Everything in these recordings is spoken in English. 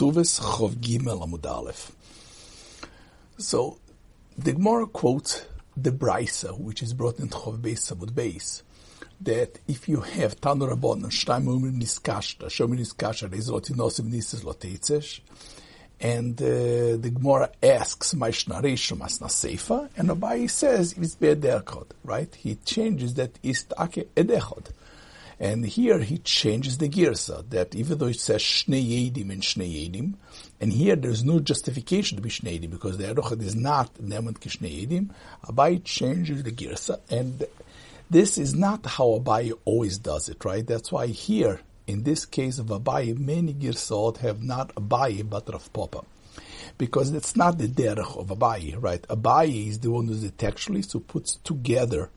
Chov Gimel Amud Aleph. So the Gemara quotes the Brisa, which is brought in Chov Beis Amud Beis, that if you have Tanur Rabon, Shtaim Umrim Niskashta, Shomi Niskashta, Rezolot Inosim Nises Lotetzesh, and uh, the Gemara asks, Maishna Reisha Masna Seifa, and Abai says, it's Be'ederchod, right? He changes that Istake Edechod. And here he changes the girsa, that even though it says Shnei Yedim and Shnei Yedim, and here there's no justification to be Shnei Yedim, because the Erochad is not Neman Kishnei Yedim, Abai changes the girsa, and this is not how Abai always does it, right? That's why here, in this case of Abai, many girsot have not Abai but Rav Papa. Because it's not the derech of Abai, right? Abai is the one who's the textualist who puts together,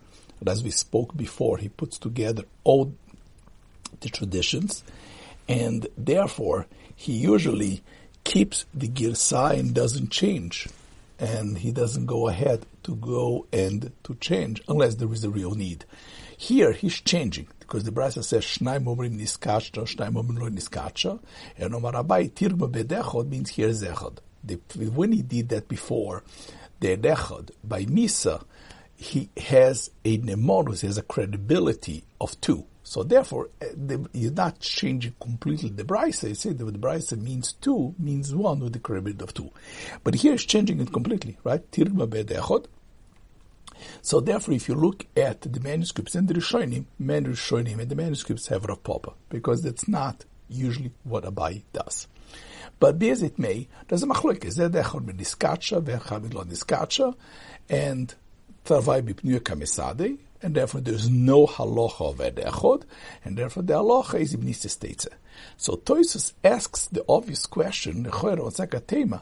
as we spoke before, he puts together all the traditions, and therefore he usually keeps the girsa and doesn't change, and he doesn't go ahead to go and to change unless there is a real need. Here he's changing because the Brisa says Shnaim Omrim Niskacha, Shnaim Omrim Lo Niskacha, and Omar Abai Tirma Bedechod means here Zechod. The, when he did that before, the Dechod by Misa, he has a nemorus, he has a credibility of two. So therefore, uh, the, you're not changing completely the brisa. You say that the brisa means two, means one with the credibility of two. But here it's changing it completely, right? Tirma bedechod. So therefore, if you look at the manuscripts and the Rishonim, many Rishonim and the manuscripts have Rav Papa, because that's not usually what Abai does. But be as it may, there's a machlokes. Zedechod b'niskacha, v'echad b'lo niskacha, and tarvai b'pnuya kamisadei, and therefore there's no halacha of echod, and therefore the halacha is ibnis states. So Toisus asks the obvious question, Why lekatchila?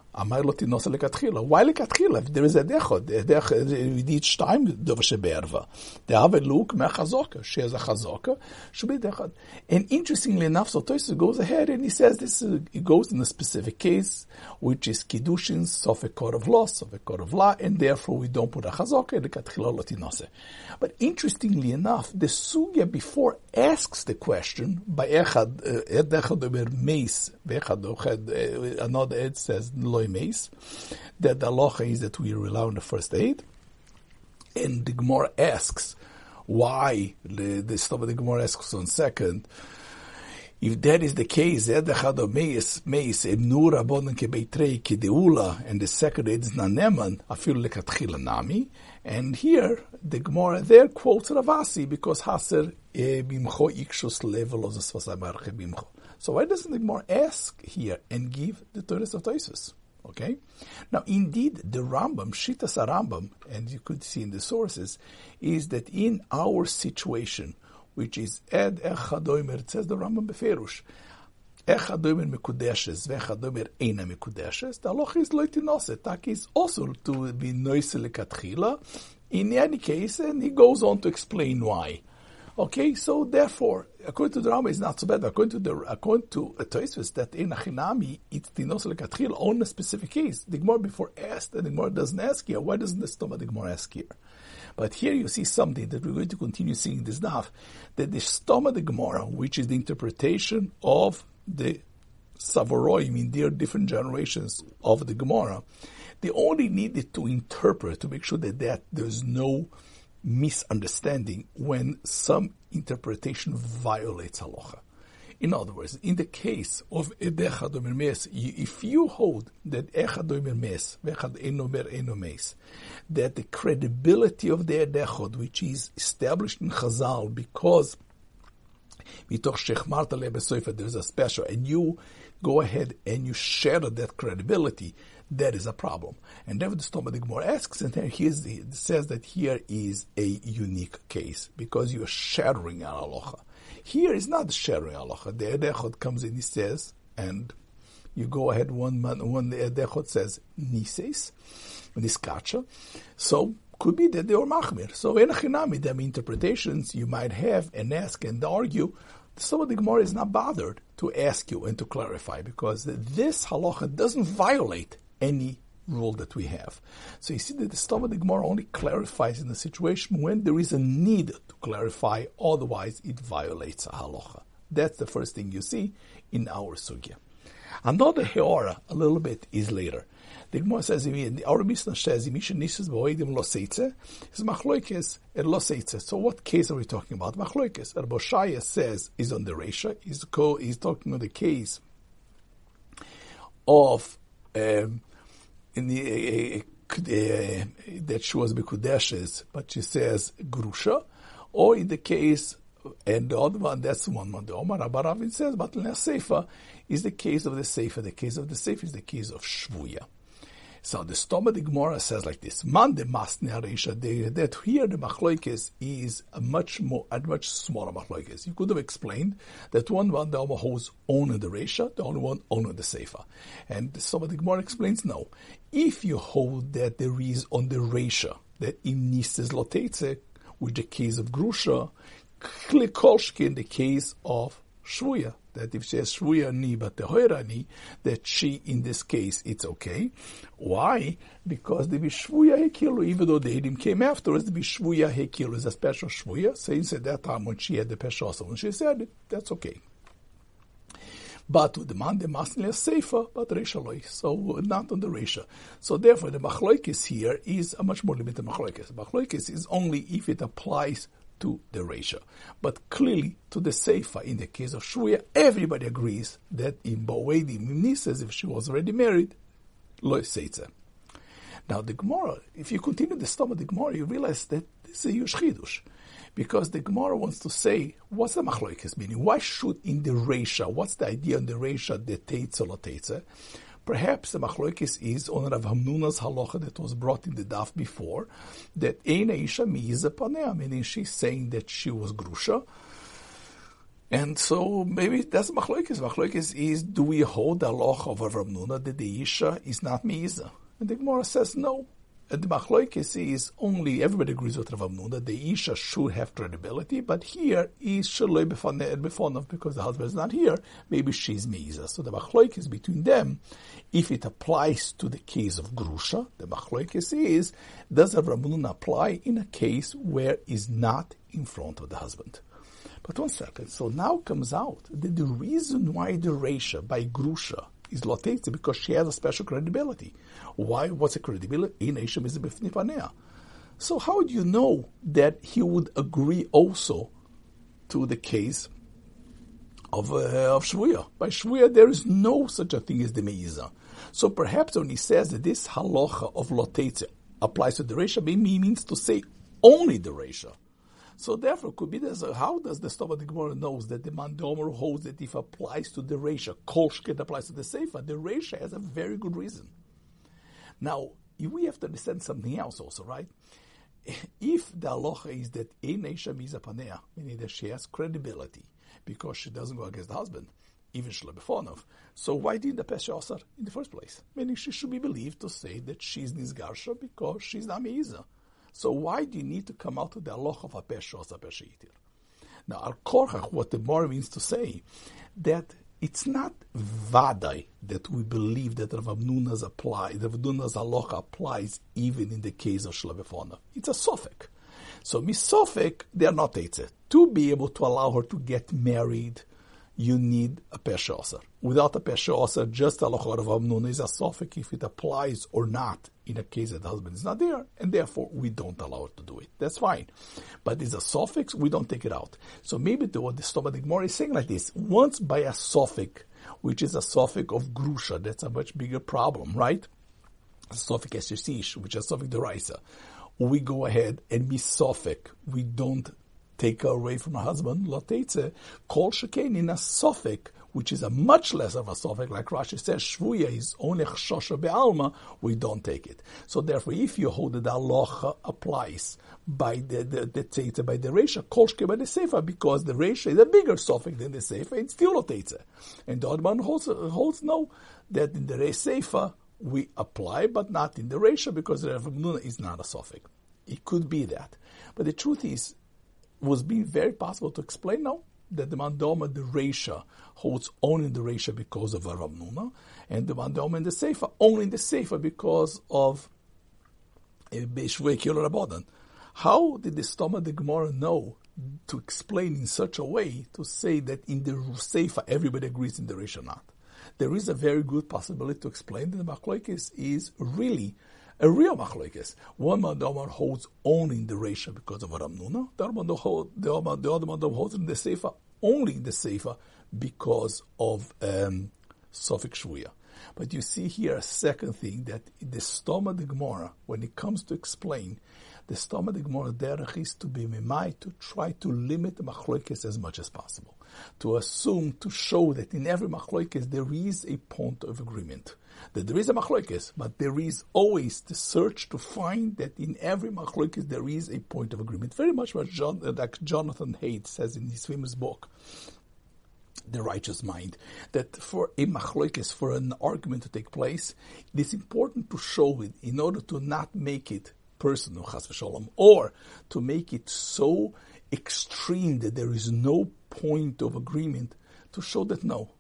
If there is a dechod, we need shtayim dover sheberva. They have a look mechazoka. She has a chazoka. Should be dechod. And interestingly enough, so Toisus goes ahead and he says this. Uh, he goes in a specific case, which is kiddushin court of law, court of law, and therefore we don't put a chazoka lekatchila lotinose. But interestingly enough, the sugya before asks the question by echad. Uh, echad over mace, another ed says loy mace, that the halacha is that we rely on the first aid. And the Gemara asks, why, the, the of the Gemara asks on second, if that is the case, and the second aid is naneman, afil lekatchila nami, and here the Gemara there quotes Ravasi because Haser eh, bimcho ikshus level of the bimcho. So why doesn't the Gemara ask here and give the Torah of Toisus? Okay? Now, indeed, the Rambam, Shitas Rambam, and you could see in the sources, is that in our situation, which is Ed Echadoimer, it says the Rambam Beferush, Echadoimer Mekudeshes, Vechadoimer Eina Mekudeshes, the Allah is Loitinose, Tak is also to be Noise Lekatchila. In any case, and he goes on to explain why. Okay, so therefore, according to the Rambam, it's not so bad. According to the according to Tosfos, that in Achinami it's dinos lekatchil on a specific case. The Gemara before asked, and the Gemara doesn't ask here. Why doesn't the Stoma the Gemara ask here? But here you see something that we're going to continue seeing this daf, that the Stoma the Gemara, which is the interpretation of the Savoroim in their different generations of the Gemara, they only needed to interpret to make sure that, that there's no misunderstanding when some interpretation violates halacha. In other words, in the case of Edecha Mes, if you hold that Echad Domer Mes, Vechad Enomer Enomes, that the credibility of the Edechod, which is established in Chazal because mitoch shechmarta lebesoifa, there's a special, and you go ahead and you shatter that credibility, that is a problem. And David Stoma Gemara asks, and he says that here is a unique case because you are shattering an aloha. Here is not shattering aloha. The Edechot comes in, he says, and you go ahead one man, one the Edechot says nises, niskacha. So could be that they are machmir. So in Achinami, the interpretations you might have and ask and argue, some the Gemara is not bothered to ask you and to clarify because this halacha doesn't violate any rule that we have. So you see that the Stava the Gemara only clarifies in the situation when there is a need to clarify, otherwise it violates a halacha. That's the first thing you see in our sugya. Another heora, a little bit, is later. The Gemara says, our Mishnah says, Misha Nisas Boedim Loseitze, is Machloikes and Loseitze. So what case are we talking about? Machloikes. Rabbi Shaya says, is on the Resha. He's, co- talking on the case of, um, in the, uh, uh, that she was Bekudeshes, but she says Grusha, or in the case, and the other one, that's one one. The Omar Abaravin says, but the Seifa is the case of the Seifa. The case of the Seifa is the case of Shvuya. So the Stoma the Gemara says like this: Man de masne that here the machloikes is a much more, a much smaller machloikes. You could have explained that one one the holds only the Resha, the only one only the Sefer, and the Stoma the Gemara explains no. If you hold that there is on the Resha that in Nistes Lotetze, with the case of Grusha, Klikolshki in the case of Shvuya that if she has shvuya ni but the tehoirani, that she, in this case, it's okay. Why? Because the bishvuya hekilu, even though the edim came afterwards, the bishvuya hekilu is a special shvuya. Since at that time when she had the peshosa, when she said it, that's okay. But the man, the masnil safer, but reshaloi, so not on the resha. So therefore, the machloikis here is a much more limited machloikis. Machloikis is only if it applies to the ratio. But clearly, to the Seifa, in the case of Shvuya, everybody agrees that in Boedi Mimni says if she was already married, Lo Seitze. Now, the Gemara, if you continue the Stoma of the Gemara, you realize that this is a huge. Because the Gemara wants to say, what's the machloikis meaning? Why should in the Resha, what's the idea in the Resha, the Teitze lo Teitze? Perhaps the machlokes is on Rav Hamnuna's halacha that was brought in the daf before, that Ein Isha Miza Panea, meaning she's saying that she was Grusha. And so maybe that's machlokes. Machlokes is, do we hold the halacha of Rav Hamnuna that the Isha is not Miza? And the Gemara says no. The Machloikis is only, everybody agrees with Rav Amnuna, the Isha should have credibility, but here is Shaloi Befonov because the husband is not here, maybe she's Meiza. So the Machloikis between them, if it applies to the case of Grusha, the Machloikis is, does Rav Amnuna apply in a case where is not in front of the husband? But one second, so now comes out that the reason why the Resha by Grusha is Lotete because she has a special credibility. Why? What's a credibility? In Isha So how do you know that he would agree also to the case of uh, of Shvuya? By Shvuya, there is no such a thing as the Meiza. So perhaps when he says that this halacha of Lotete applies to the Resha, maybe he means to say only the Resha. So therefore, could be. How does the Stova the Gemara knows that the Mandomer holds that if applies to the Resha, Kolshket applies to the Sefer, the Resha has a very good reason. Now, we have to understand something else also, right? If the aloha is that Ein Esha Mizapanea, meaning that she has credibility because she doesn't go against the husband, even Shlebefonov, so why did the Pesha Osar in the first place? Meaning she should be believed to say that she's Nizgarsha because she's Namiza. So why do you need to come out with the aloha of a Pesha Osar Pesha Yitir? Now, Al Korach, what the Mor means to say, that it's not vadai that we believe that Rav Amnuna's apply, Rav Amnuna's halacha applies even in the case of Shlevefona. It's a sofek. So misofek, they are not eitzeh. To be able to allow her to get married, you need a pesha Osar. Without a pesha Osar, just a of Amnuna is a sofek if it applies or not in a case that the husband is not there, and therefore we don't allow her to do it. That's fine. But it's a suffix, we don't take it out. So maybe the, what the Stomatic more is saying like this, once by a suffix, which is a suffix of grusha, that's a much bigger problem, right? A suffix esesish, which is a derisa. We go ahead and be suffix. We don't take her away from her husband, lotetze, kol shekain in a suffix, which is a much less of a suffix, like Rashi says, shvuya is only chshosha be'alma, we don't take it. So therefore, if you hold that Allah applies by the, the, the by the resha, kolshke by the sefer, because the resha is a bigger suffix than the sefer, it's still teta. And the other one holds, holds no, that in the resha sefer, we apply, but not in the resha, because the Rav is not a suffix. It could be that. But the truth is, was being very possible to explain now that the mandoma, the Resha, holds only in the Resha because of Aramnuna, and the mandoma in the Sefer only in the Sefer because of eh, Beshvei Rabodan. How did the Stoma the Gemara know to explain in such a way to say that in the Sefer everybody agrees in the Resha not? there is a very good possibility to explain that the machlokes is really a real machlokes. One Madamar holds only in the Resha because of Ramnuna. The other Madam holds in the Sefer only in the Sefer because of um, Sofik Shvuya. But you see here a second thing that the Stoma de Gemara, when it comes to explain, the Stoma de Gemara derech is to be mimai, to try to limit the machlokes as much as possible. To assume, to show that in every machlokes there is a point of agreement. That there is a machlokes, but there is always the search to find that in every machlokes there is a point of agreement. Very much what John, like Jonathan Haidt says in his famous book, the righteous mind. That for a machlokes, for an argument to take place, it is important to show it in order to not make it personal, chas v'sholom, or to make it so extreme that there is no point of agreement, to show that no,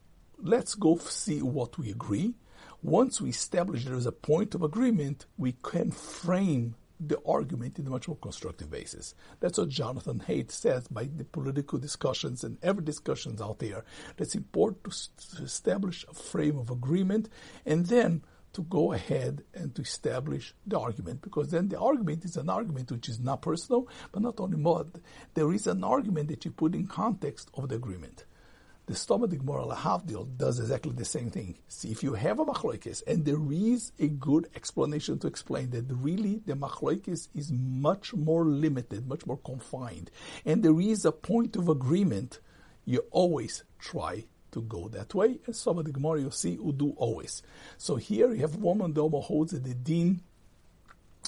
let's go see what we agree. Once we establish there is a point of agreement, we can frame the argument in a much more constructive basis. That's what Jonathan Haidt says by the political discussions and every discussions out there. It's important to, establish a frame of agreement and then to go ahead and to establish the argument because then the argument is an argument which is not personal, but not only more, there is an argument that you put in context of the agreement. The Stoma Gemara Lahavdil does exactly the same thing. See, if you have a machloikis and there is a good explanation to explain that really the machloikis is much more limited, much more confined, and there is a point of agreement, you always try to go that way. And some of the Gemara you see who do always. So here you have woman Domo holds that the din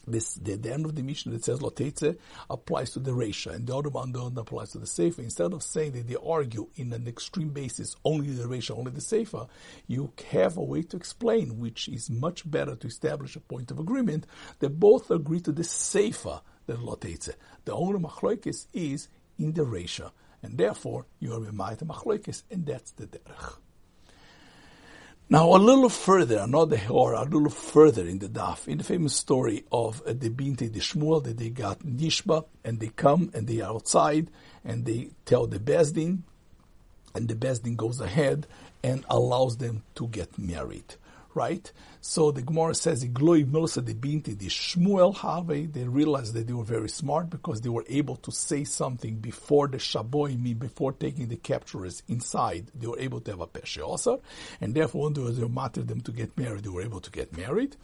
this the, the, end of the mission that says Lotete applies to the resha, and the other one don't applies to the sefer. Instead of saying that they argue in an extreme basis only the resha, only the sefer, you have a way to explain, which is much better to establish a point of agreement. They both agree to the sefer, the Lotete. The only machloikis is in the resha, and therefore you are the machloikis, and that's the derech. Now, a little further, another or a little further in the daf, in the famous story of uh, the Binte the Shmuel, that they got Nishba, and they come and they are outside, and they tell the Bezdin, and the Bezdin goes ahead and allows them to get married right? So the Gemara says, "Igloi milsa de binti the Shmuel have." They realized that they were very smart because they were able to say something before the shaboimi, before taking the capturers inside. They were able to have a peshe also, and therefore when they were matter them to get married, they were able to get married.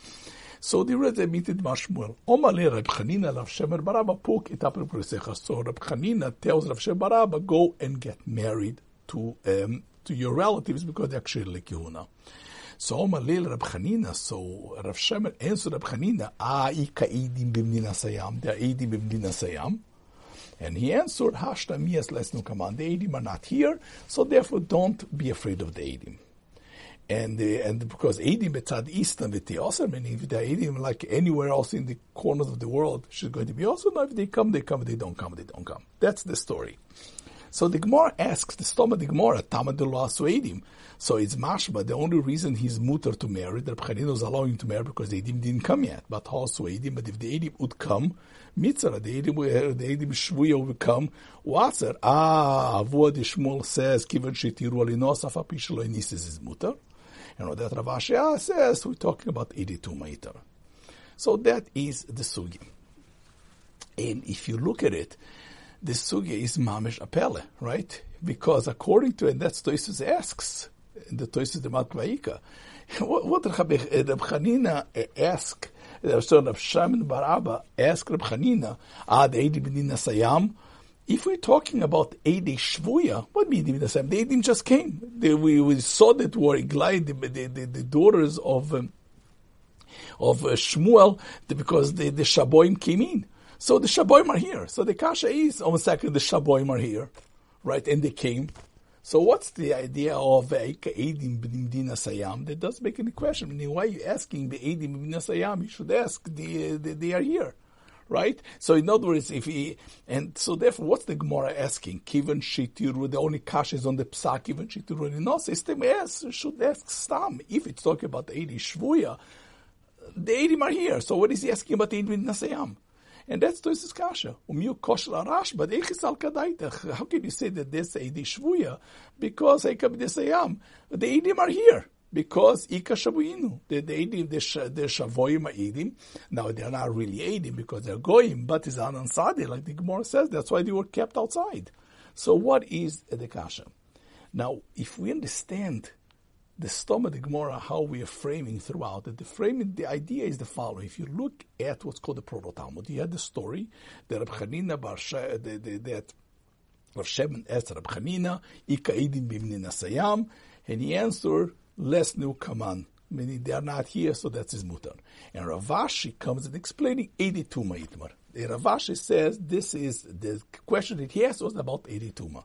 So they read the mitzvah Mashmuel. Omale Reb Chanina Rav Shemer Baraba puk etapel So Reb Chanina tells Rav Shemer Baraba, go and get married to um, to your relatives because they're actually lekihuna. So Malil Rab Chanina, so Rav Shemer answered Rab Chanina, Ah, ika eidim bimdina sayam, they are eidim bimdina sayam. And he answered, Hashta miyas lesnu kaman, the eidim are not here, so therefore don't be afraid of the eidim. And uh, and because eidim betzad eastern with the also meaning if they're eidim like anywhere else in the corners of the world, she's going to be also. No, if they come, they come. If they don't come, they don't come. That's the story. So the Gemara asks, the Stoma the Gemara, Tamadullah Suedim. So it's mashba. The only reason he's mutter to marry, that Pchanino is allowing him to marry because the Edim didn't come yet. But also Edim, but if the Edim would come, mitzvah, the Edim, the Edim Shvuya would come, it? Ah, the Shmuel says, Kivan Shetiru Alinos, Afapishalo Inisis is mutter. And know, that Rav Ashi says, we're talking about Eidei Tumah. So that is the sugi. And if you look at it, the sugya is mamish apele, right? Because according to, and that's Toisus asks, the Toisus de Matvaika, what, what Reb Chanina ask, so Reb Shamin Baraba ask Reb Chanina, ad Eidi Benina Sayam, if we're talking about Eidi Shvuya, what mean Edim Sayam? The Edim just came. They, we, we saw that were Iglai, the, the, the, the daughters of, um, of uh, Shmuel, because the, the Shaboim came in. So the Shaboim are here. So the Kasha is, on a second, the Shaboim are here, right? And they came. So what's the idea of Eidim B'Nimdina Sayam? That doesn't make any question. I mean, why are you asking the Eidim B'Nimdina Sayam? You should ask the, the, they are here. Right? So in other words, if he, and so therefore, what's the Gemara asking? Kivan Shitiru, the only kasha is on the psak, Kivan Shitiru, and no system yes, should ask Stam. If it's talking about the Eidim Shvuya, the Eidim are here. So what is he asking about the Eidim Nasayam? And that's Tosis Kasha. How can you say that this Eidi Shvuya? Because. The Eidim are here. because Ika Shabuinu, the the Edim, the, Shavoyim Edim. Now they're not really Edim because they're Goyim, but it's an Ansadi, like the Gemara says. That's why they were kept outside. So what is the Kasha? Now, if we understand the Stoma, the Gemara, how we are framing throughout it, the framing, the idea is the following. If you look at what's called the Proto Talmud, you had the story that Rab Chanina Bar uh, that Rav Shimon asked Rab Chanina, Ika Edim Bimnin Asayam, and he answered, less new kaman, meaning they are not here, so that's his mutar. And Rav Ashi comes and explaining 82 ma'itmar. Rav Ashi says this is the question that he asked was about Edi Tuma.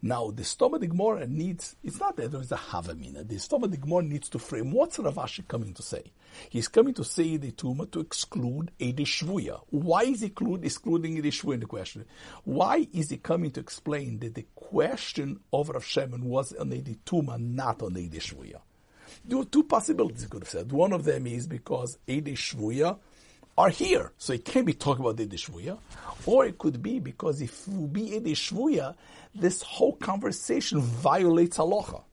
Now, the Stoma Gemara needs, it's not that there is a Havamina. The Stoma Gemara needs to frame what's Rav Ashi coming to say. He's coming to say the Tuma to exclude a Shvuya. Why is he excluding a Shvuya in the question? Why is he coming to explain that the question of Rav Shimon was on a Tuma, not on a Shvuya? There were two possibilities he could have said. One of them is because a Shvuya are here. So it can't be talking about Edi Shvuya, or it could be because if you be Edi Shvuya, this whole conversation violates halacha.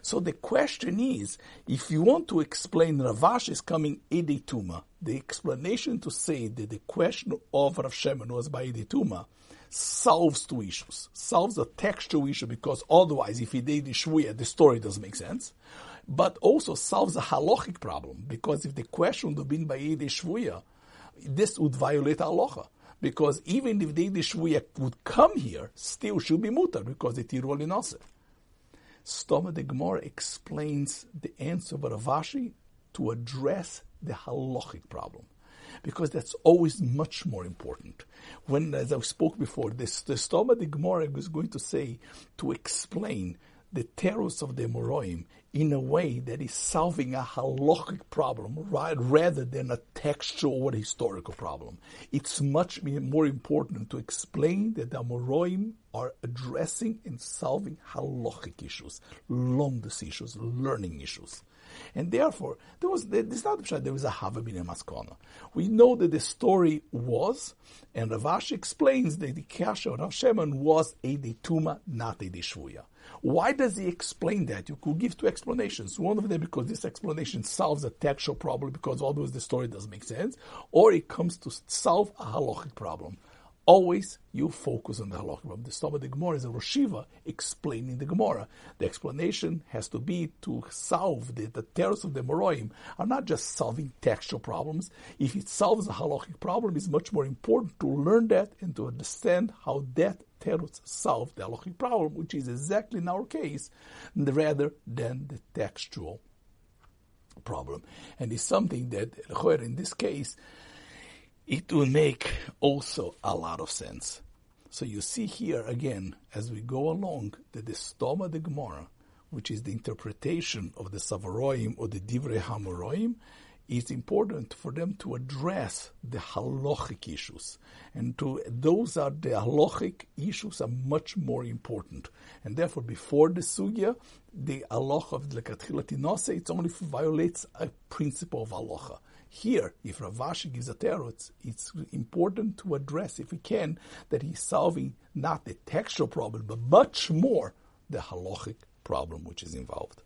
So the question is, if you want to explain Rav Ashi is coming Edi Tuma, the explanation to say that the question of Rav Shimon was by Edi Tuma solves two issues. Solves a textual issue because otherwise, if he did Shvuya, the story doesn't make sense. But also solves a halachic problem because if the question would have been by Edi Shvuya, this would violate halacha. Because even if the Shvuya would come here, still should be mutar because it tirul in Stoma the Gemara explains the answer of Rav Ashi to address the halachic problem. Because that's always much more important. When, as I spoke before, this, the Stoma the Gemara is going to say to explain the terrors of the Moroim in a way that is solving a halachic problem right, rather than a textual or historical problem. It's much more important to explain that the Moroim are addressing and solving halachic issues, lomdus issues, learning issues. And therefore, there was this not the there was a Havabin Maskana. We know that the story was, and Rav Ashi explains that the Kasha of Rav was a Detuma, not a Deshvuya. Why does he explain that? You could give two explanations. One of them because this explanation solves a textual problem because otherwise the story doesn't make sense, or it comes to solve a halachic problem. Always you focus on the halakha. The Stoma the Gemara is a Roshiva explaining the Gemara. The explanation has to be to solve the, the terrors of the Moroim are not just solving textual problems. If it solves a halachic problem, it's much more important to learn that and to understand how that terrors solve the halachic problem, which is exactly in our case, rather than the textual problem. And it's something that, in this case, it will make also a lot of sense. So you see here again, as we go along, that the Stoma de Gemara, which is the interpretation of the Savaroim or the Divrei Hamoroim, it's important for them to address the halachic issues. And to those are the halachic issues are much more important. And therefore, before the sugya, the halach of the Lekatchilat it only violates a principle of halacha. Here, if Rav Ashi gives a teretz, it's important to address, if we can, that he's solving not the textual problem, but much more the halachic problem which is involved.